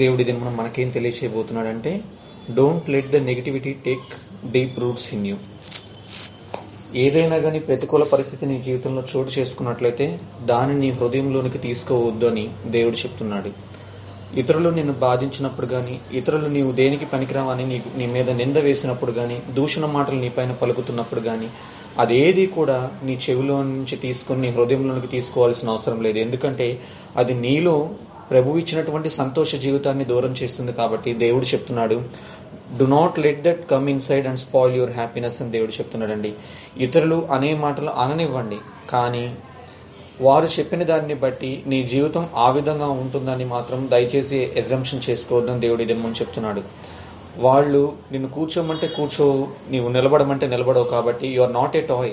దేవుడి దిన మనకేం తెలియచేయబోతున్నాడంటే don't let the negativity take deep roots in you ఏదైనా కానీ ప్రతికూల పరిస్థితి నీ జీవితంలో చోటు చేసుకున్నట్లయితే దానిని నీ హృదయంలోనికి తీసుకోవద్దు అని దేవుడు చెప్తున్నాడు. ఇతరులు నిన్ను బాధించినప్పుడు కానీ ఇతరులు నీవు దేనికి పనికిరావని నీ నీ మీద నింద వేసినప్పుడు కానీ దూషణ మాటలు నీ పైన పలుకుతున్నప్పుడు కానీ అదేది కూడా నీ చెవిలో నుంచి తీసుకుని నీ హృదయంలోనికి తీసుకోవాల్సిన అవసరం లేదు. ఎందుకంటే అది నీలో ప్రభు ఇచ్చినటువంటి సంతోష జీవితాన్ని దూరం చేస్తుంది కాబట్టి దేవుడు చెప్తున్నాడు do not let that come inside and spoil your happiness అని దేవుడు చెప్తున్నాడండి. ఇతరులు అనే మాటలు అననివ్వండి కానీ వారు చెప్పిన దాన్ని బట్టి నీ జీవితం ఆ విధంగా ఉంటుందని మాత్రం దయచేసి ఎగ్జంప్షన్ చేసుకోవద్దని దేవుడు ఇది ముందు చెప్తున్నాడు. వాళ్ళు నిన్ను కూర్చోమంటే కూర్చోవు నీవు నిలబడమంటే నిలబడవు కాబట్టి you are not a toy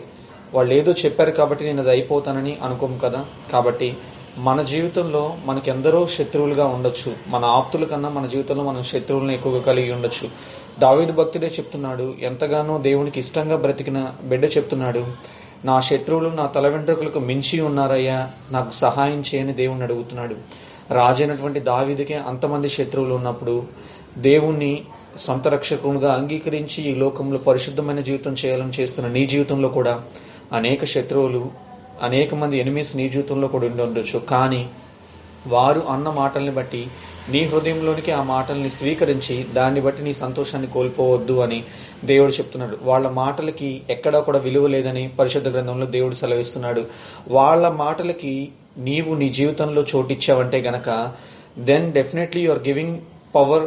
వాళ్ళు ఏదో చెప్పారు కాబట్టి నేను అది అయిపోతానని అనుకోము కదా. కాబట్టి మన జీవితంలో మనకెందరో శత్రువులుగా ఉండొచ్చు. మన ఆప్తుల కన్నా మన జీవితంలో మనం శత్రువులను ఎక్కువగా కలిగి ఉండొచ్చు. దావీదు భక్తుడే చెప్తున్నాడు ఎంతగానో దేవునికి ఇష్టంగా బ్రతికిన బిడ్డ చెప్తున్నాడు నా శత్రువులు నా తల వెంట్రుకలకు మించి ఉన్నారయ్యా నాకు సహాయం చేయని దేవుణ్ణి అడుగుతున్నాడు. రాజైనటువంటి దావీదికే అంతమంది శత్రువులు ఉన్నప్పుడు దేవుణ్ణి సొంత రక్షకునిగా అంగీకరించి ఈ లోకంలో పరిశుద్ధమైన జీవితం చేయాలని చేస్తున్న నీ జీవితంలో కూడా అనేక శత్రువులు అనేక మంది ఎనిమిస్ నీ జీవితంలో కూడా ఉండి ఉండొచ్చు. కానీ వారు అన్న మాటల్ని బట్టి నీ హృదయంలోనికి ఆ మాటల్ని స్వీకరించి దాన్ని బట్టి నీ సంతోషాన్ని కోల్పోవద్దు అని దేవుడు చెప్తున్నాడు. వాళ్ళ మాటలకి ఎక్కడా కూడా విలువ లేదని పరిశుద్ధ గ్రంథంలో దేవుడు సెలవిస్తున్నాడు. వాళ్ళ మాటలకి నీవు నీ జీవితంలో చోటిచ్చావంటే గనక then definitely you are giving power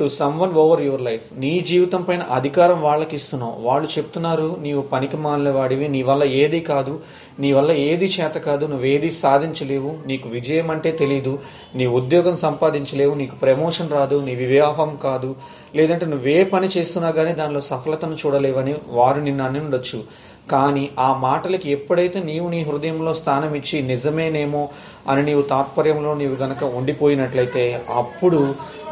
to someone over your life నీ జీవితం పైన అధికారం వాళ్ళకి ఇస్తున్నావు. వాళ్ళు చెప్తున్నారు నీవు పనికి మాలిన వాడివి నీ వల్ల ఏది కాదు నీ వల్ల ఏది చేత కాదు నువ్వు ఏది సాధించలేవు నీకు విజయం అంటే తెలియదు నీ ఉద్యోగం సంపాదించలేవు నీకు ప్రమోషన్ రాదు నీ వివాహం కాదు లేదంటే నువ్వే పని చేస్తున్నా కానీ దానిలో సఫలతను చూడలేవని వారు నిన్ను అని ఉండొచ్చు. కానీ ఆ మాటలకి ఎప్పుడైతే నీవు నీ హృదయంలో స్థానం ఇచ్చి నిజమేనేమో అని నీవు తాత్పర్యంలో నీవు గనక ఉండిపోయినట్లయితే అప్పుడు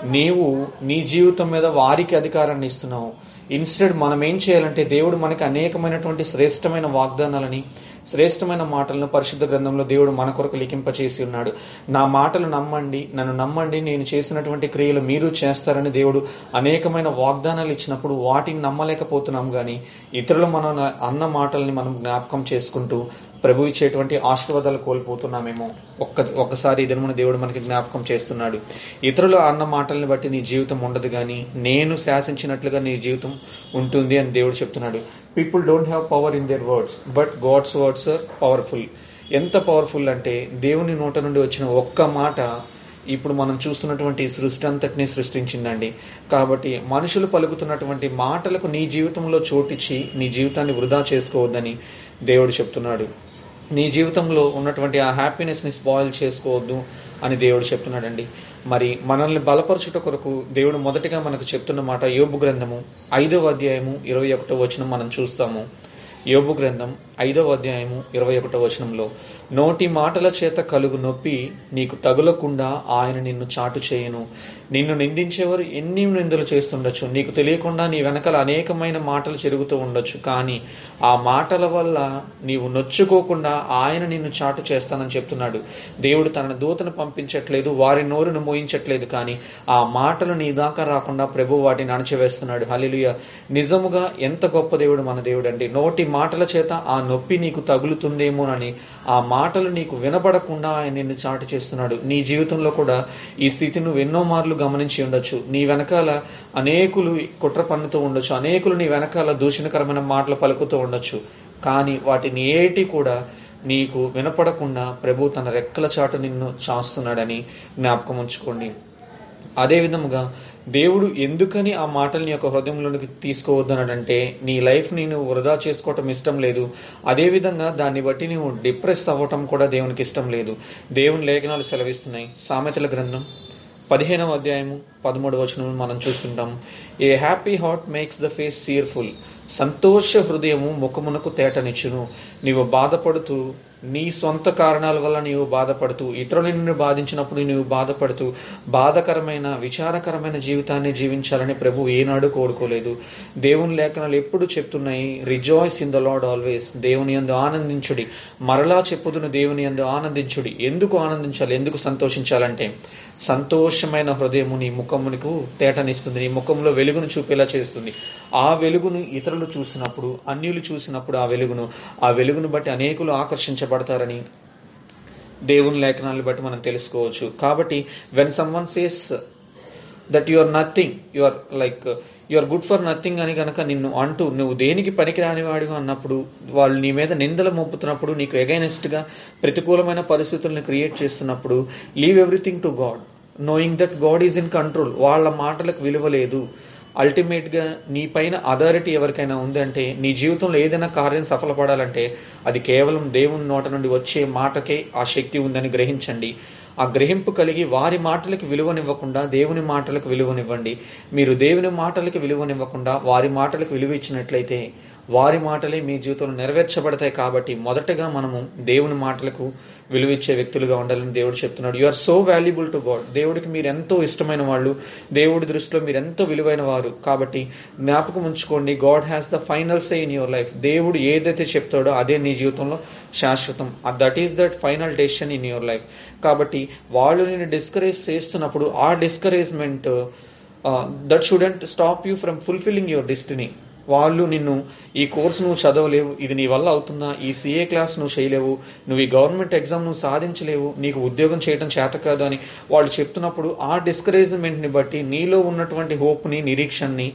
నీవు నీ జీవితం మీద వారికి అధికారాన్ని ఇస్తున్నావు. ఇన్స్టెడ్ మనం ఏం చేయాలంటే దేవుడు మనకి అనేకమైనటువంటి శ్రేష్టమైన వాగ్దానాలని శ్రేష్టమైన మాటలను పరిశుద్ధ గ్రంథంలో దేవుడు మన కొరకు లిఖింపచేసి ఉన్నాడు. నా మాటలు నమ్మండి నన్ను నమ్మండి నేను చేసినటువంటి క్రియలు మీరు చేస్తారని దేవుడు అనేకమైన వాగ్దానాలు ఇచ్చినప్పుడు వాటిని నమ్మలేకపోతున్నాం కానీ ఇతరులు మనం అన్న మాటల్ని మనం జ్ఞాపకం చేసుకుంటూ ప్రభు ఇచ్చేటువంటి ఆశీర్వాదాలు కోల్పోతున్నామేమో. ఒక్క ఒక్కసారి ఇదనమున దేవుడు మనకి జ్ఞాపకం చేస్తున్నాడు. ఇతరులు అన్న మాటల్ని బట్టి నీ జీవితం ఉండదు కానీ నేను శాసించినట్లుగా నీ జీవితం ఉంటుంది అని దేవుడు చెప్తున్నాడు. People don't have power in their words but God's words are powerful ఎంత పవర్ఫుల్ అంటే దేవుని నోట నుండి వచ్చిన ఒక్క మాట ఇప్పుడు మనం చూస్తున్నటువంటి సృష్టి అంతటినీ సృష్టించిందండి. కాబట్టి మనుషులు పలుకుతున్నటువంటి మాటలకు నీ జీవితంలో చోటిచ్చి నీ జీవితాన్ని వృధా చేసుకోవద్దని దేవుడు చెప్తున్నాడు. నీ జీవితంలో ఉన్నటువంటి ఆ హ్యాపీనెస్ని స్పాయిల్ చేసుకోవద్దు అని దేవుడు చెప్తున్నాడండి. మరి మనల్ని బలపరచుట కొరకు దేవుడు మొదటిగా మనకు చెప్తున్న మాట యోబు గ్రంథము ఐదవ అధ్యాయము ఇరవై ఒకటో వచనం మనం చూస్తాము. యోబు గ్రంథం ఐదవ అధ్యాయము ఇరవై ఒకటో వచనంలో నోటి మాటల చేత కలుగు నొప్పి నీకు తగులకుండా ఆయన నిన్ను చాటు చేయను నిన్ను నిందించేవారు ఎన్ని నిందలు చేస్తుండొచ్చు? నీకు తెలియకుండా నీ వెనకాల అనేకమైన మాటలు జరుగుతూ ఉండొచ్చు. కానీ ఆ మాటల వల్ల నీవు నొచ్చుకోకుండా ఆయన నిన్ను చాటు చేస్తానని చెప్తున్నాడు. దేవుడు తన దూతను పంపించట్లేదు వారి నోరును మోయించట్లేదు. కానీ ఆ మాటలు నీ దాకా రాకుండా ప్రభు వాటిని అణచివేస్తున్నాడు. హలిలుయ నిజముగా ఎంత గొప్ప దేవుడు మన దేవుడు అండి నోటి మాటల చేత ఆ నొప్పి నీకు తగులుతుందేమోనని ఆ మాటలు నీకు వినపడకుండా ఆయన నిన్ను చాటు చేస్తున్నాడు. నీ జీవితంలో కూడా ఈ స్థితి నువ్వు ఎన్నో మార్లు గమనించి ఉండొచ్చు. నీ వెనకాల అనేకులు కుట్ర పన్నుతూ ఉండొచ్చు. అనేకులు నీ వెనకాల దూషణకరమైన మాటలు పలుకుతూ ఉండొచ్చు. కానీ వాటిని ఏటి కూడా నీకు వినపడకుండా ప్రభు తన రెక్కల చాటు నిన్ను చాస్తున్నాడని జ్ఞాపకం ఉంచుకోండి. అదేవిధముగా దేవుడు ఎందుకని ఆ మాటల్ని యొక్క హృదయంలోనికి తీసుకోవద్దన్నాడంటే నీ లైఫ్ నేను వృధా చేసుకోవటం ఇష్టం లేదు. అదేవిధంగా దాన్ని బట్టి నువ్వు డిప్రెస్ అవ్వటం కూడా దేవునికి ఇష్టం లేదు. దేవుని లేఖనాలు సెలవిస్తున్నాయి. సామెతల గ్రంథం పదిహేనవ అధ్యాయము పదమూడు వచనం మనం చూస్తుంటాం. A happy heart makes the face cheerful. సంతోష హృదయము ముఖమునకు తేటనిచ్చును. నీవు బాధపడుతూ నీ సొంత కారణాల వల్ల నీవు బాధపడుతూ ఇతరులు నిన్ను బాధించినప్పుడు నీవు బాధపడుతూ బాధకరమైన విచారకరమైన జీవితాన్ని జీవించాలని ప్రభు ఏనాడు కోరుకోలేదు. దేవుని లేఖనాలు ఎప్పుడు చెప్తున్నాయి? Rejoice in the Lord always దేవుని యందు ఆనందించుడి. మరలా చెప్పుదును దేవుని యందు ఆనందించుడి. ఎందుకు ఆనందించాలి? ఎందుకు సంతోషించాలంటే సంతోషమైన హృదయము నీ ముఖమునకు తేటనిస్తుంది. నీ ముఖంలో వెలుగును చూపేలా చేస్తుంది. ఆ వెలుగును ఇతరులు చూసినప్పుడు అన్యులు చూసినప్పుడు ఆ వెలుగును ఆ వెలుగును బట్టి అనేకులు ఆకర్షించబడతారని దేవుని లేఖనాలను బట్టి మనం తెలుసుకోవచ్చు. కాబట్టి when someone says that you are nothing you are like you are good for nothing అని కనుక నిన్ను అంటూ నువ్వు దేనికి పనికిరాని వాడిగా అన్నప్పుడు వాళ్ళు నీ మీద నిందలు మోపుతున్నప్పుడు నీకు ఎగైనెస్ట్గా ప్రతికూలమైన పరిస్థితులను క్రియేట్ చేస్తున్నప్పుడు leave everything to God knowing that God is in control వాళ్ళ మాటలకు విలువ లేదు. అల్టిమేట్గా నీ పైన అథారిటీ ఎవరికైనా ఉందంటే నీ జీవితంలో ఏదైనా కార్యం సఫలపడాలంటే అది కేవలం దేవుని నోట నుండి వచ్చే మాటకే ఆ శక్తి ఉందని గ్రహించండి. ఆ గ్రహింపు కలిగి వారి మాటలకు విలువనివ్వకుండా దేవుని మాటలకు విలువనివ్వండి. మీరు దేవుని మాటలకు విలువనివ్వకుండా వారి మాటలకు విలువ ఇచ్చినట్లయితే వారి మాటలే మీ జీవితంలో నెరవేర్చబడతాయి కాబట్టి మొదటగా మనము దేవుని మాటలకు విలువ ఇచ్చే వ్యక్తులుగా ఉండాలని దేవుడు చెప్తున్నాడు. You are so valuable to God దేవుడికి మీరు ఎంతో ఇష్టమైన వాళ్ళు. దేవుడి దృష్టిలో మీరు ఎంతో విలువైన వారు. కాబట్టి జ్ఞాపకం ఉంచుకోండి. God has the final say in your life దేవుడు ఏదైతే చెప్తాడో అదే నీ జీవితంలో శాశ్వతం. That is that final decision in your life కాబట్టి వాళ్ళు నేను డిస్కరేజ్ చేస్తున్నప్పుడు ఆ discouragement that shouldn't stop you from fulfilling your destiny వాళ్ళు నిన్ను ఈ కోర్సు నువ్వు చదవలేవు ఇది నీ వల్ల అవుతుందా? ఈ సిఏ క్లాస్ నువ్వు చేయలేవు నువ్వు ఈ గవర్నమెంట్ ఎగ్జామ్ నువ్వు సాధించలేవు నీకు ఉద్యోగం చేయడం చేత కాదు అని వాళ్ళు చెప్తున్నప్పుడు ఆ డిస్కరేజ్మెంట్ని బట్టి నీలో ఉన్నటువంటి హోప్ని నిరీక్షణని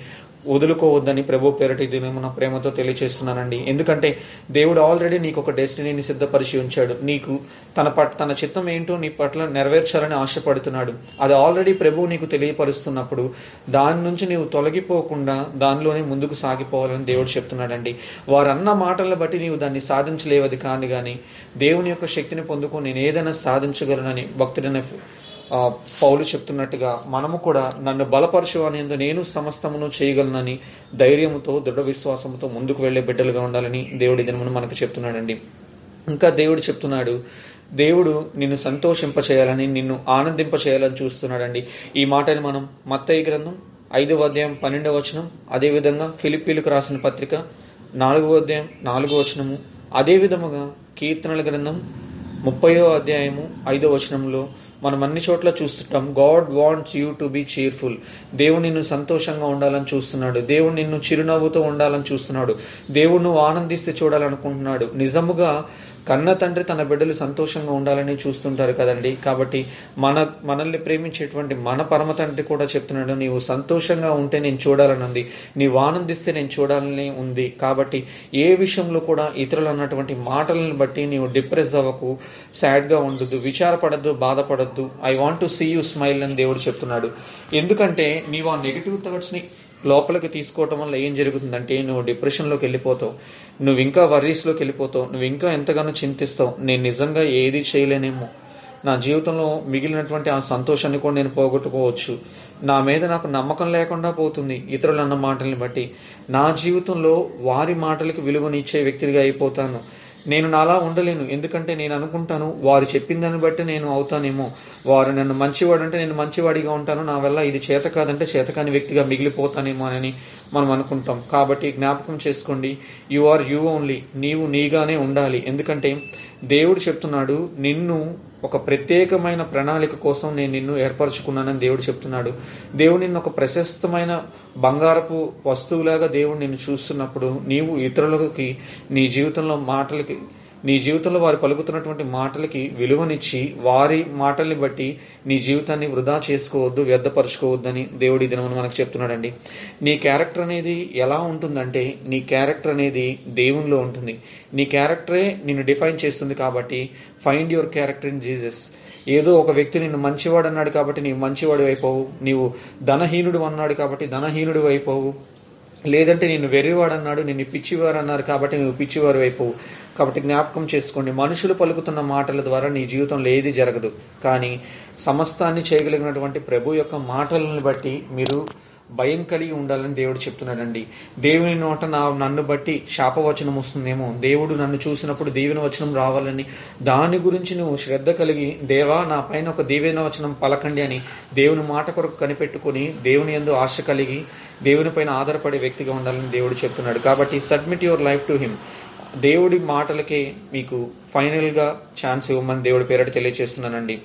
వదులుకోవద్దని ప్రభు పేరటి దినమున మన ప్రేమతో తెలియచేస్తున్నానండి. ఎందుకంటే దేవుడు ఆల్రెడీ నీకు ఒక డెస్టినీని సిద్ధపరిచి ఉంచాడు. నీకు తన పట్ తన చిత్తం ఏంటో నీ పట్ల నెరవేర్చాలని ఆశపడుతున్నాడు. అది ఆల్రెడీ ప్రభువు నీకు తెలియపరుస్తున్నప్పుడు దాని నుంచి నీవు తొలగిపోకుండా దానిలోనే ముందుకు సాగిపోవాలని దేవుడు చెప్తున్నాడండి. వారన్న మాటలను బట్టి నీవు దాన్ని సాధించలేవది కాని కానీ దేవుని యొక్క శక్తిని పొందుకొని నేను ఏదైనా సాధించగలనని భక్తుడైన పౌలు చెప్తున్నట్టుగా మనము కూడా నన్ను బలపరచు అనేందు నేను సమస్తమును చేయగలనని ధైర్యముతో దృఢ విశ్వాసంతో ముందుకు వెళ్ళే బిడ్డలుగా ఉండాలని దేవుడి దినమును మనకు చెప్తున్నాడండి. ఇంకా దేవుడు చెప్తున్నాడు దేవుడు నిన్ను సంతోషింపచేయాలని నిన్ను ఆనందింపచేయాలని చూస్తున్నాడండి. ఈ మాటని మనం మత్తయి గ్రంథం ఐదవ అధ్యాయం పన్నెండవ వచనం అదేవిధంగా ఫిలిప్పీలకు రాసిన పత్రిక నాలుగవ అధ్యాయం నాలుగవ వచనము అదే విధముగా కీర్తనల గ్రంథం ముప్పయో అధ్యాయము ఐదో వచనంలో మనం అన్ని చోట్ల చూస్తుంటాం. God wants you to be cheerful దేవుడు నిన్ను సంతోషంగా ఉండాలని చూస్తున్నాడు. దేవుడు నిన్ను చిరునవ్వుతో ఉండాలని చూస్తున్నాడు. దేవుడు నువ్వు ఆనందిస్తే చూడాలనుకుంటున్నాడు. నిజముగా కన్న తండ్రి తన బిడ్డలు సంతోషంగా ఉండాలని చూస్తుంటారు కదండి. కాబట్టి మన మనల్ని ప్రేమించేటువంటి మన పరమ తండ్రి కూడా చెప్తున్నాడు నీవు సంతోషంగా ఉంటే నేను చూడాలని ఉంది. నీవు ఆనందిస్తే నేను చూడాలని ఉంది. కాబట్టి ఏ విషయంలో కూడా ఇతరులు అన్నటువంటి మాటలను బట్టి నీవు డిప్రెస్ అవ్వకు సాడ్గా ఉండదు విచారపడద్దు బాధపడద్దు. I want to see you smile అని దేవుడు చెప్తున్నాడు. ఎందుకంటే నీవు ఆ నెగిటివ్ థాట్స్ని లోపలికి తీసుకోవటం వల్ల ఏం జరుగుతుందంటే నువ్వు డిప్రెషన్లోకి వెళ్ళిపోతావు. నువ్వు ఇంకా వర్రీస్లోకి వెళ్ళిపోతావు. నువ్వు ఇంకా ఎంతగానో చింతిస్తావు. నేను నిజంగా ఏది చేయలేనేమో. నా జీవితంలో మిగిలినటువంటి ఆ సంతోషాన్ని కూడా నేను పోగొట్టుకోవచ్చు. నా మీద నాకు నమ్మకం లేకుండా పోతుంది ఇతరులు అన్న మాటల్ని బట్టి. నా జీవితంలో వారి మాటలకు విలువనిచ్చే వ్యక్తిగా అయిపోతాను. నేను నాలా ఉండలేను. ఎందుకంటే నేను అనుకుంటాను వారు చెప్పిన దాన్ని బట్టి నేను అవుతానేమో. వారు నన్ను మంచివాడు అంటే నేను మంచివాడిగా ఉంటాను. నా వల్ల ఇది చేత కాదంటే చేతకాని వ్యక్తిగా మిగిలిపోతానేమో అని మనం అనుకుంటాం. కాబట్టి జ్ఞాపకం చేసుకోండి యు ఆర్ యు ఓన్లీ నీవు నీగానే ఉండాలి. ఎందుకంటే దేవుడు చెప్తున్నాడు నిన్ను ఒక ప్రత్యేకమైన ప్రణాళిక కోసం నేను నిన్ను ఏర్పరచుకున్నానని దేవుడు చెప్తున్నాడు. దేవుడు నిన్ను ఒక ప్రశస్తమైన బంగారపు వస్తువులాగా దేవుడు నిన్ను చూస్తున్నప్పుడు నీవు ఇతరులకి నీ జీవితంలో మాటలకి నీ జీవితంలో వారు పలుకుతున్నటువంటి మాటలకి విలువనిచ్చి వారి మాటల్ని బట్టి నీ జీవితాన్ని వృధా చేసుకోవద్దు వ్యర్థపరచుకోవద్దని దేవుడి దినమును మనకు చెప్తున్నాడండి. నీ క్యారెక్టర్ అనేది ఎలా ఉంటుందంటే నీ క్యారెక్టర్ అనేది దేవునిలో ఉంటుంది. నీ క్యారెక్టరే నిన్ను డిఫైన్ చేస్తుంది కాబట్టి find your character in Jesus ఏదో ఒక వ్యక్తి నిన్ను మంచివాడు అన్నాడు కాబట్టి నీవు మంచివాడు అయిపోవు నీవు ధనహీనుడు అన్నాడు కాబట్టి ధనహీనుడు అయిపోవు లేదంటే నేను వెర్రివాడు అన్నాడు నిన్ను పిచ్చివారు అన్నారు కాబట్టి నువ్వు పిచ్చివారు అయిపోవు కాబట్టి జ్ఞాపకం చేసుకోండి మనుషులు పలుకుతున్న మాటల ద్వారా నీ జీవితంలో ఏది జరగదు. కానీ సమస్తాన్ని చేయగలిగినటువంటి ప్రభు యొక్క మాటలను బట్టి మీరు భయం కలిగి ఉండాలని దేవుడు చెప్తున్నాడండి. దేవుని నోట నా నన్ను బట్టి శాపవచనం వస్తుందేమో. దేవుడు నన్ను చూసినప్పుడు దీవెన వచనం రావాలని దాని గురించి నువ్వు శ్రద్ధ కలిగి దేవా నా పైన ఒక దీవెన వచనం పలకండి అని దేవుని మాట కొరకు కనిపెట్టుకొని దేవుని ఎందు ఆశ కలిగి దేవుని పైన ఆధారపడే వ్యక్తిగా ఉండాలని దేవుడు చెప్తున్నాడు. కాబట్టి submit your life to him దేవుడి మాటలకే మీకు ఫైనల్గా ఛాన్స్ ఇవ్వమని దేవుడి పేరట తెలియజేస్తున్నానండి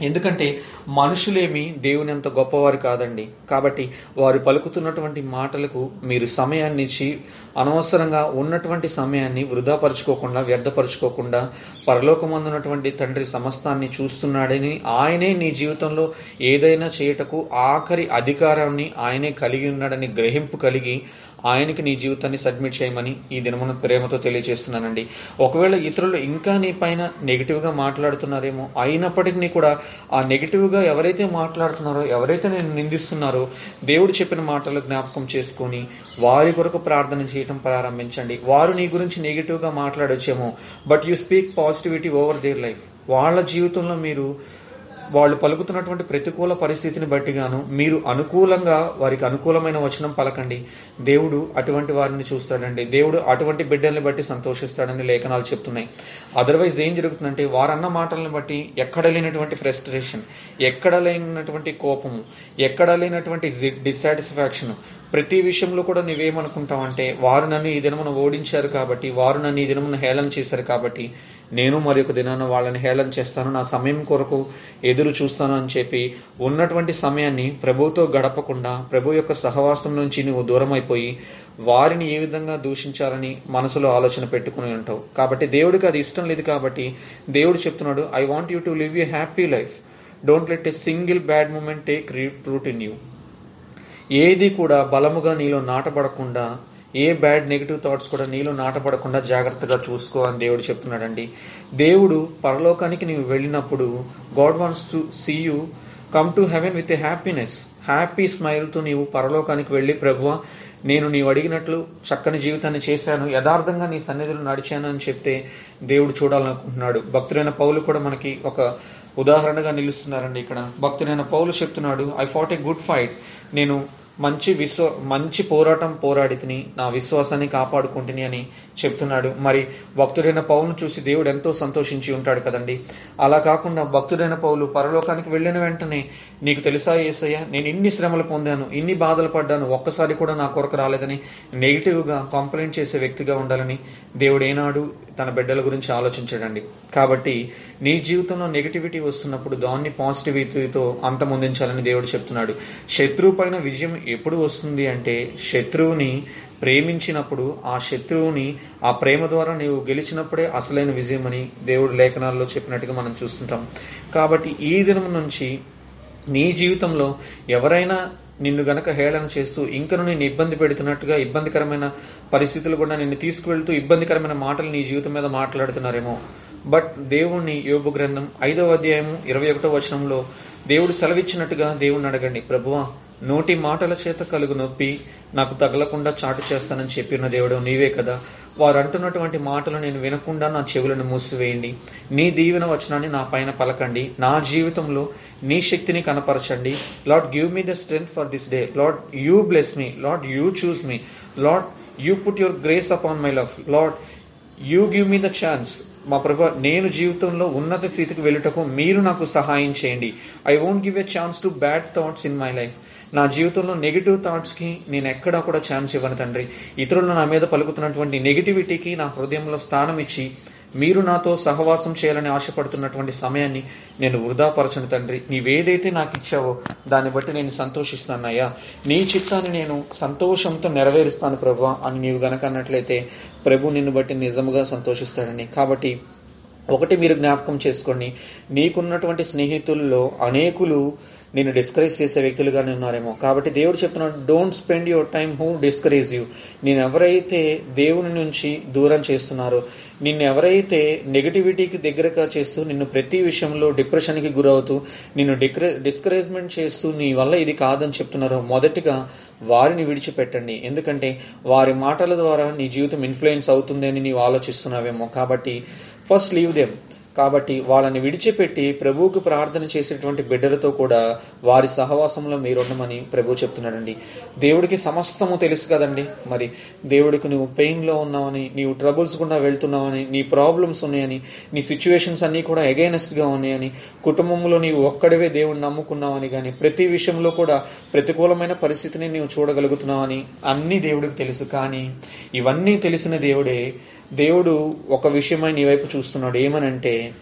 ఎందుకంటే మనుషులేమి దేవుని అంత గొప్పవారు కాదండి. కాబట్టి వారు పలుకుతున్నటువంటి మాటలకు మీరు సమయాన్ని ఇచ్చి అనవసరంగా ఉన్నటువంటి సమయాన్ని వృధాపరచుకోకుండా వ్యర్థపరచుకోకుండా పరలోకమందున్నటువంటి తండ్రి సమస్తాన్ని చూస్తున్నాడని ఆయనే నీ జీవితంలో ఏదైనా చేయటకు ఆఖరి అధికారాన్ని ఆయనే కలిగి ఉన్నాడని గ్రహింపు కలిగి ఆయనకి నీ జీవితాన్ని సబ్మిట్ చేయమని ఈ దినమున ప్రేమతో తెలియజేస్తున్నానండి. ఒకవేళ ఇతరులు ఇంకా నీ పైన నెగిటివ్గా మాట్లాడుతున్నారేమో అయినప్పటికీ కూడా ఆ నెగిటివ్గా ఎవరైతే మాట్లాడుతున్నారో ఎవరైతే నేను నిందిస్తున్నారో దేవుడు చెప్పిన మాటలు జ్ఞాపకం చేసుకొని వారి కొరకు ప్రార్థన చేయటం ప్రారంభించండి. వారు నీ గురించి నెగిటివ్గా మాట్లాడొచ్చేమో but you speak positivity over their life వాళ్ళ జీవితంలో మీరు వాళ్ళు పలుకుతున్నటువంటి ప్రతికూల పరిస్థితిని బట్టి గాను మీరు అనుకూలంగా వారికి అనుకూలమైన వచనం పలకండి. దేవుడు అటువంటి వారిని చూస్తాడండి. దేవుడు అటువంటి బిడ్డల్ని బట్టి సంతోషిస్తాడని లేఖనాలు చెప్తున్నాయి. అదర్వైజ్ ఏం జరుగుతుందంటే వారన్న మాటలను బట్టి ఎక్కడ లేనటువంటి ఫ్రస్ట్రేషన్ ఎక్కడ లేనటువంటి కోపము ఎక్కడ లేనటువంటి డిస్సాటిస్ఫాక్షన్ ప్రతి విషయంలో కూడా నువ్వేమనుకుంటావంటే వారు నన్ను ఈ దినమున ఓడించారు కాబట్టి వారు నన్ను ఈ దినమున హేళన చేశారు కాబట్టి నేను మరి ఒక దినాన వాళ్ళని హేళన చేస్తాను నా సమయం కొరకు ఎదురు చూస్తాను అని చెప్పి ఉన్నటువంటి సమయాన్ని ప్రభుతో గడపకుండా ప్రభు యొక్క సహవాసం నుంచి నువ్వు దూరం అయిపోయి వారిని ఏ విధంగా దూషించాలని మనసులో ఆలోచన పెట్టుకుని ఉంటావు. కాబట్టి దేవుడికి అది ఇష్టం లేదు కాబట్టి దేవుడు చెప్తున్నాడు I want you to live you happy life don't let a single bad moment take root in you ఏది కూడా బలముగా నీలో నాటబడకుండా ఏ బ్యాడ్ నెగిటివ్ థాట్స్ కూడా నీలో నాటపడకుండా జాగ్రత్తగా చూసుకో అని దేవుడు చెప్తున్నాడండి. దేవుడు పరలోకానికి నీవు వెళ్ళినప్పుడు God wants to see you come to heaven with a happiness happy స్మైల్తో నీవు పరలోకానికి వెళ్ళి ప్రభువ నేను నీవు అడిగినట్లు చక్కని జీవితాన్ని చేశాను యథార్థంగా నీ సన్నిధిలో నడిచాను అని చెప్తే దేవుడు చూడాలనుకుంటున్నాడు. భక్తులైన పౌలు కూడా మనకి ఒక ఉదాహరణగా నిలుస్తున్నారండి ఇక్కడ. భక్తులైన పౌలు చెప్తున్నాడు I fought a good fight నేను మంచి విశ్వ మంచి పోరాటం పోరాడితిని నా విశ్వాసాన్ని కాపాడుకుంటుని అని చెప్తున్నాడు. మరి భక్తుడైన పౌలను చూసి దేవుడు ఎంతో సంతోషించి ఉంటాడు కదండి. అలా కాకుండా భక్తుడైన పౌలు పరలోకానికి వెళ్ళిన వెంటనే నీకు తెలుసా ఏసయ్య నేను ఇన్ని శ్రమలు పొందాను ఇన్ని బాధలు పడ్డాను ఒక్కసారి కూడా నా కొరకు రాలేదని నెగిటివ్గా కంప్లైంట్ చేసే వ్యక్తిగా ఉండాలని దేవుడు ఏనాడు తన బిడ్డల గురించి ఆలోచించాడండి. కాబట్టి నీ జీవితంలో నెగిటివిటీ వస్తున్నప్పుడు దాన్ని పాజిటివిటీతో అంతమొందించాలని దేవుడు చెప్తున్నాడు. శత్రువు పైన విజయం ఎప్పుడు వస్తుంది అంటే శత్రువుని ప్రేమించినప్పుడు ఆ శత్రువుని ఆ ప్రేమ ద్వారా నీవు గెలిచినప్పుడే అసలైన విజయం అని దేవుడు లేఖనాల్లో చెప్పినట్టుగా మనం చూస్తుంటాం. కాబట్టి ఈ దినం నుంచి నీ జీవితంలో ఎవరైనా నిన్ను గనక హేళన చేస్తూ ఇంకను నేను ఇబ్బంది పెడుతున్నట్టుగా ఇబ్బందికరమైన పరిస్థితులు కూడా నిన్ను తీసుకువెళ్తూ ఇబ్బందికరమైన మాటలు నీ జీవితం మీద మాట్లాడుతున్నారేమో. బట్ దేవుణ్ణి యోగు గ్రంథం ఐదవ అధ్యాయము ఇరవై ఒకటో వచనంలో దేవుడు సెలవిచ్చినట్టుగా దేవుణ్ణి అడగండి. ప్రభువా నోటి మాటల చేత కలుగు నొప్పి నాకు తగలకుండా చాటు చేస్తానని చెప్పిన దేవుడు నీవే కదా. వారు అంటున్నటువంటి మాటలు నేను వినకుండా నా చెవులను మూసివేయండి. నీ దీవెన వచనాన్ని నా పైన పలకండి. నా జీవితంలో నీ శక్తిని కనపరచండి. Lord give me the strength for this day. Lord you bless me. Lord you choose me. Lord you put your grace upon my love. Lord you give me the chance. మా ప్రభా నేను జీవితంలో ఉన్నత స్థితికి వెళ్ళుటకు మీరు నాకు సహాయం చేయండి. I won't give a chance to bad thoughts in my life. నా జీవితంలో నెగిటివ్ థాట్స్కి నేను ఎక్కడా కూడా ఛాన్స్ ఇవ్వను తండ్రి. ఇతరులు నా మీద పలుకుతున్నటువంటి నెగిటివిటీకి నా హృదయంలో స్థానం ఇచ్చి మీరు నాతో సహవాసం చేయాలని ఆశపడుతున్నటువంటి సమయాన్ని నేను వృధాపరచను తండ్రి. నీవేదైతే నాకు ఇచ్చావో దాన్ని బట్టి నేను సంతోషిస్తాను అయ్యా. నీ చిత్తాన్ని నేను సంతోషంతో నెరవేరుస్తాను ప్రభు అని నీవు గనక అన్నట్లయితే ప్రభు నిన్ను బట్టి నిజముగా సంతోషిస్తాడని. కాబట్టి ఒకటి మీరు జ్ఞాపకం చేసుకోండి. నీకున్నటువంటి స్నేహితుల్లో అనేకులు నేను డిస్కరేజ్ చేసే వ్యక్తులుగానే ఉన్నారేమో. కాబట్టి దేవుడు చెప్తున్నాడు don't spend your time who discourage you నేను ఎవరైతే దేవుని నుంచి దూరం చేస్తున్నారో నిన్ను ఎవరైతే నెగిటివిటీకి దగ్గరగా చేస్తూ నిన్ను ప్రతి విషయంలో డిప్రెషన్కి గురవుతూ నిన్ను డిక్రే డిస్కరేజ్మెంట్ చేస్తూ నీ వల్ల ఇది కాదని చెప్తున్నారో మొదటిగా వారిని విడిచిపెట్టండి. ఎందుకంటే వారి మాటల ద్వారా నీ జీవితం ఇన్ఫ్లుయెన్స్ అవుతుంది అని నీవు ఆలోచిస్తున్నావేమో. కాబట్టి ఫస్ట్ లీవ్ దెమ్ కాబట్టి వాళ్ళని విడిచిపెట్టి ప్రభువుకు ప్రార్థన చేసేటువంటి బిడ్డలతో కూడా వారి సహవాసంలో మీరుండమని ప్రభు చెప్తున్నాడండి. దేవుడికి సమస్తము తెలుసు కదండి. మరి దేవుడికి నువ్వు పెయిన్లో ఉన్నావని నీవు ట్రబుల్స్ గుండా వెళ్తున్నావని నీ ప్రాబ్లమ్స్ ఉన్నాయని నీ సిచ్యువేషన్స్ అన్నీ కూడా అగైనెస్ట్గా ఉన్నాయని కుటుంబంలో నీవు ఒక్కడివే దేవుడిని నమ్ముకున్నావని కానీ ప్రతి విషయంలో కూడా ప్రతికూలమైన పరిస్థితిని నీవు చూడగలుగుతున్నావని అన్నీ దేవుడికి తెలుసు. కానీ ఇవన్నీ తెలిసిన దేవుడే దేవుడు ఒక విషయమై నీ వైపు చూస్తున్నాడు. ఏమనంటే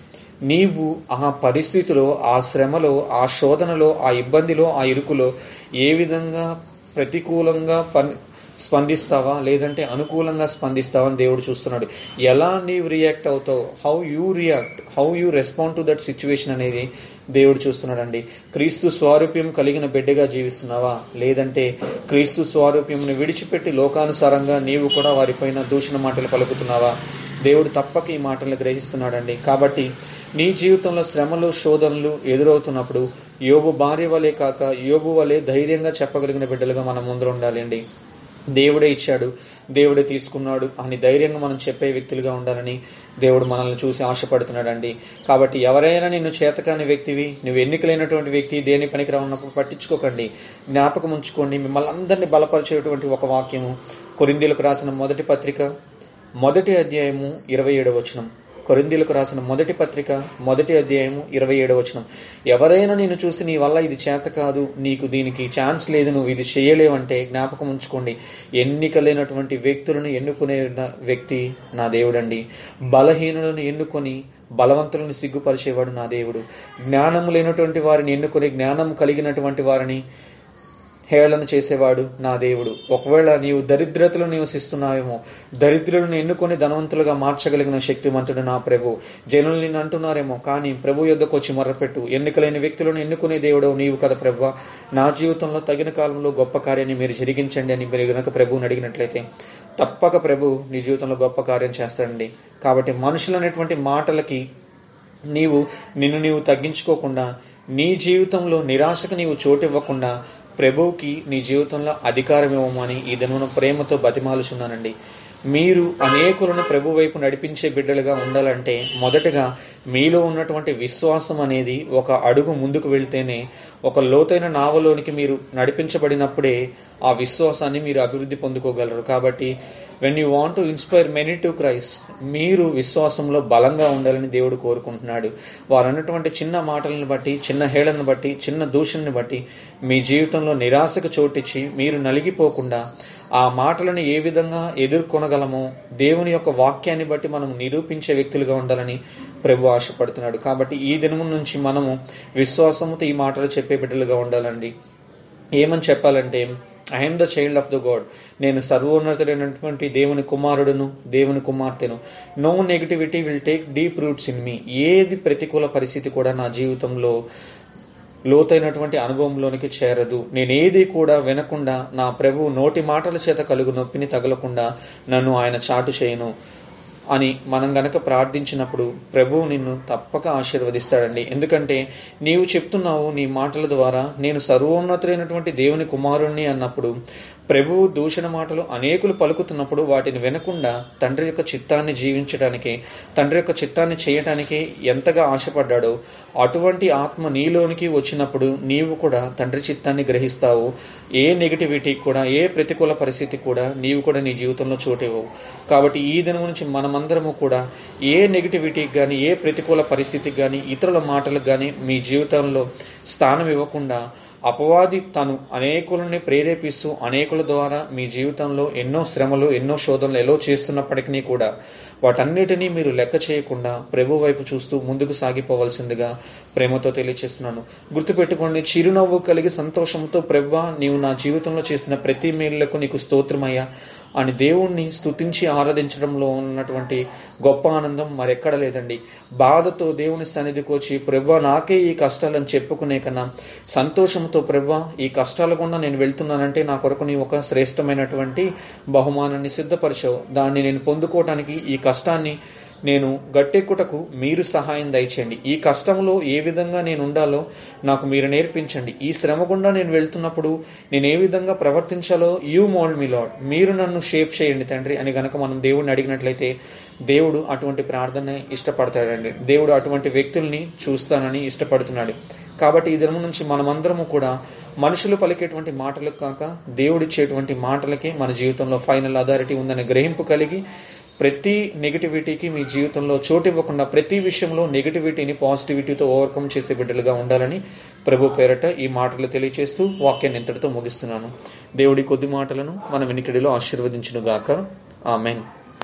నీవు ఆ పరిస్థితిలో ఆ శ్రమలో ఆ శోధనలో ఆ ఇబ్బందిలో ఆ ఇరుకులో ఏ విధంగా ప్రతికూలంగా పని స్పందిస్తావా? లేదంటే అనుకూలంగా స్పందిస్తావా అని దేవుడు చూస్తున్నాడు. ఎలా నీవు రియాక్ట్ అవుతావు? How you react how you respond to that situation అనేది దేవుడు చూస్తున్నాడండి. క్రీస్తు స్వారూప్యం కలిగిన బిడ్డగా జీవిస్తున్నావా? లేదంటే క్రీస్తు స్వారూప్యంను విడిచిపెట్టి లోకానుసారంగా నీవు కూడా వారిపైన దూషణ మాటలు పలుకుతున్నావా? దేవుడు తప్పక ఈ మాటలు గ్రహిస్తున్నాడండి. కాబట్టి నీ జీవితంలో శ్రమలు శోధనలు ఎదురవుతున్నప్పుడు యోబు భార్య వలె కాక యోబు వలె ధైర్యంగా చెప్పగలిగిన బిడ్డలుగా మనం ముందు ఉండాలండి. దేవుడే ఇచ్చాడు దేవుడే తీసుకున్నాడు అని ధైర్యంగా మనం చెప్పే వ్యక్తులుగా ఉండాలని దేవుడు మనల్ని చూసి ఆశపడుతున్నాడండి. కాబట్టి ఎవరైనా నిన్ను చేతకాని వ్యక్తివి నువ్వు ఎన్నికలైనటువంటి వ్యక్తి దేని పనికి రావున్నప్పుడు పట్టించుకోకండి. జ్ఞాపకం ఉంచుకోండి. మిమ్మల్ని అందరినీ బలపరిచేటువంటి ఒక వాక్యము కొరిందీలకు రాసిన మొదటి పత్రిక మొదటి అధ్యాయము ఇరవై ఏడవ వచనం. కొరిందీలకు రాసిన మొదటి పత్రిక మొదటి అధ్యాయము ఇరవై ఏడవ వచనం. ఎవరైనా నేను చూసి నీ వల్ల ఇది చేత కాదు నీకు దీనికి ఛాన్స్ లేదు నువ్వు ఇది చేయలేవంటే జ్ఞాపకం ఉంచుకోండి. ఎన్నికలేనటువంటి వ్యక్తులను ఎన్నుకునే వ్యక్తి నా దేవుడండి. బలహీనులను ఎన్నుకొని బలవంతులను సిగ్గుపరిచేవాడు నా దేవుడు. జ్ఞానం లేనటువంటి వారిని ఎన్నుకొని జ్ఞానం కలిగినటువంటి వారిని హేళన చేసేవాడు నా దేవుడు. ఒకవేళ నీవు దరిద్రతలు నివసిస్తున్నావేమో దరిద్రులను ఎన్నుకొని ధనవంతులుగా మార్చగలిగిన శక్తిమంతుడు నా ప్రభు. జనులు నేను అంటున్నారేమో కానీ ప్రభు యొద్దకు వచ్చి మొరపెట్టు. ఎన్నికలైన వ్యక్తులను ఎన్నుకునే దేవుడు నీవు కదా ప్రభు. నా జీవితంలో తగిన కాలంలో గొప్ప కార్యాన్ని మీరు జరిగించండి అని మీరు గనక ప్రభువుని అడిగినట్లయితే తప్పక ప్రభు నీ జీవితంలో గొప్ప కార్యం చేస్తాడండి. కాబట్టి మనుషులు అనేటువంటి మాటలకి నీవు నిన్ను నీవు తగ్గించుకోకుండా నీ జీవితంలో నిరాశకు నీవు చోటు ఇవ్వకుండా ప్రభువుకి నీ జీవితంలో అధికారం ఇవ్వమని ఈ దినమున ప్రేమతో బతిమాలుచున్నానండి. మీరు అనేకులను ప్రభు వైపు నడిపించే బిడ్డలుగా ఉండాలంటే మొదటగా మీలో ఉన్నటువంటి విశ్వాసం అనేది ఒక అడుగు ముందుకు వెళ్తేనే ఒక లోతైన నావలోనికి మీరు నడిపించబడినప్పుడే ఆ విశ్వాసాన్ని మీరు అభివృద్ధి పొందుకోగలరు. కాబట్టి when you want to inspire many to Christ మీరు విశ్వాసంలో బలంగా ఉండాలని దేవుడు కోరుకుంటున్నాడు. వారు అన్నటువంటి చిన్న మాటలను బట్టి చిన్న హేళను బట్టి చిన్న దూషణని బట్టి మీ జీవితంలో నిరాశకు చోటిచ్చి మీరు నలిగిపోకుండా ఆ మాటలను ఏ విధంగా ఎదుర్కొనగలమో దేవుని యొక్క వాక్యాన్ని బట్టి మనం నిరూపించే వ్యక్తులుగా ఉండాలని ప్రభు ఆశపడుతున్నాడు. కాబట్టి ఈ దినం నుంచి మనము విశ్వాసంతో ఈ మాటలు చెప్పే బిడ్డలుగా ఉండాలండి. ఏమని చెప్పాలంటే I'm the child of the God నేను సర్వోన్నతుడైనటువంటి దేవుని కుమారుడును దేవుని కుమార్తెను. No negativity will take deep roots in me ఏది ప్రతికూల పరిస్థితి కూడా నా జీవితంలో లోతైనటువంటి అనుభవంలోనికి చేరదు. నేనేది కూడా వినకుండా నా ప్రభు నోటి మాటల చేత కలుగు నొప్పిని తగలకుండా నన్ను ఆయన చాటు చేయను. అని మనం గనక ప్రార్థించినప్పుడు ప్రభువు నిన్ను తప్పక ఆశీర్వదిస్తాడండి. ఎందుకంటే నీవు చెప్తున్నావు నీ మాటల ద్వారా నేను సర్వోన్నతులైనటువంటి దేవుని కుమారుణ్ణి అన్నప్పుడు ప్రభువు దూషణ మాటలు అనేకులు పలుకుతున్నప్పుడు వాటిని వినకుండా తండ్రి యొక్క చిత్తాన్ని జీవించడానికి తండ్రి యొక్క చిత్తాన్ని చేయటానికి ఎంతగా ఆశపడ్డాడో అటువంటి ఆత్మ నీలోనికి వచ్చినప్పుడు నీవు కూడా తండ్రి చిత్తాన్ని గ్రహిస్తావు. ఏ నెగిటివిటీ కూడా ఏ ప్రతికూల పరిస్థితి కూడా నీవు కూడా నీ జీవితంలో చోటివ్వవు కాబట్టి ఈ దినం నుంచి మనమందరము కూడా ఏ నెగిటివిటీకి కానీ ఏ ప్రతికూల పరిస్థితికి కానీ ఇతరుల మాటలకు కానీ మీ జీవితంలో స్థానం ఇవ్వకుండా అపవాది తను అనేకులని ప్రేరేపిస్తూ అనేకుల ద్వారా మీ జీవితంలో ఎన్నో శ్రమలు ఎన్నో శోధనలు ఎలా చేస్తున్నప్పటికీ కూడా వాటన్నిటినీ మీరు లెక్క చేయకుండా ప్రభు వైపు చూస్తూ ముందుకు సాగిపోవలసిందిగా ప్రేమతో తెలియచేస్తున్నాను. గుర్తుపెట్టుకోండి చిరునవ్వు కలిగి సంతోషంతో ప్రభా నీవు నా జీవితంలో చేసిన ప్రతి మేలులకు నీకు స్తోత్రమయ్యా. అని దేవుణ్ణి స్తుతించి ఆరాధించడంలో ఉన్నటువంటి గొప్ప ఆనందం మరెక్కడ లేదండి. బాధతో దేవుని సన్నిధికి వచ్చి ప్రభా నాకే ఈ కష్టాలను చెప్పుకునే కన్నా సంతోషంతో ప్రభా ఈ కష్టాల గుండా నేను వెళ్తున్నానంటే నా కొరకు నీ ఒక శ్రేష్టమైనటువంటి బహుమానాన్ని సిద్ధపరిచావు. దాన్ని నేను పొందుకోవటానికి ఈ కష్టాన్ని నేను గట్టెక్కుటకు మీరు సహాయం దయచేయండి. ఈ కష్టంలో ఏ విధంగా నేను ఉండాలో నాకు మీరు నేర్పించండి. ఈ శ్రమ గుండా నేను వెళ్తున్నప్పుడు నేను ఏ విధంగా ప్రవర్తించాలో యూ మోల్డ్ మీ లాడ్ మీరు నన్ను షేప్ చేయండి తండ్రి అని గనక మనం దేవుడిని అడిగినట్లయితే దేవుడు అటువంటి ప్రార్థన ఇష్టపడతాడండి. దేవుడు అటువంటి వ్యక్తుల్ని చూస్తానని ఇష్టపడుతున్నాడు. కాబట్టి ఈ దినం నుంచి మనమందరము కూడా మనుషులు పలికేటువంటి మాటలకు కాక దేవుడిచ్చేటువంటి మాటలకే మన జీవితంలో ఫైనల్ అథారిటీ ఉందనే గ్రహింపు కలిగి ప్రతి నెగిటివిటీకి మీ జీవితంలో చోటు ఇవ్వకుండా ప్రతి విషయంలో నెగిటివిటీని పాజిటివిటీతో ఓవర్కమ్ చేసే బిడ్డలుగా ఉండాలని ప్రభు పేరట ఈ మాటలు తెలియచేస్తూ వాక్యాన్ని ఇంతటితో ముగిస్తున్నాను. దేవుడి కొద్ది మాటలను మన వెనుకడిలో ఆశీర్వదించును గాక ఆమెన్.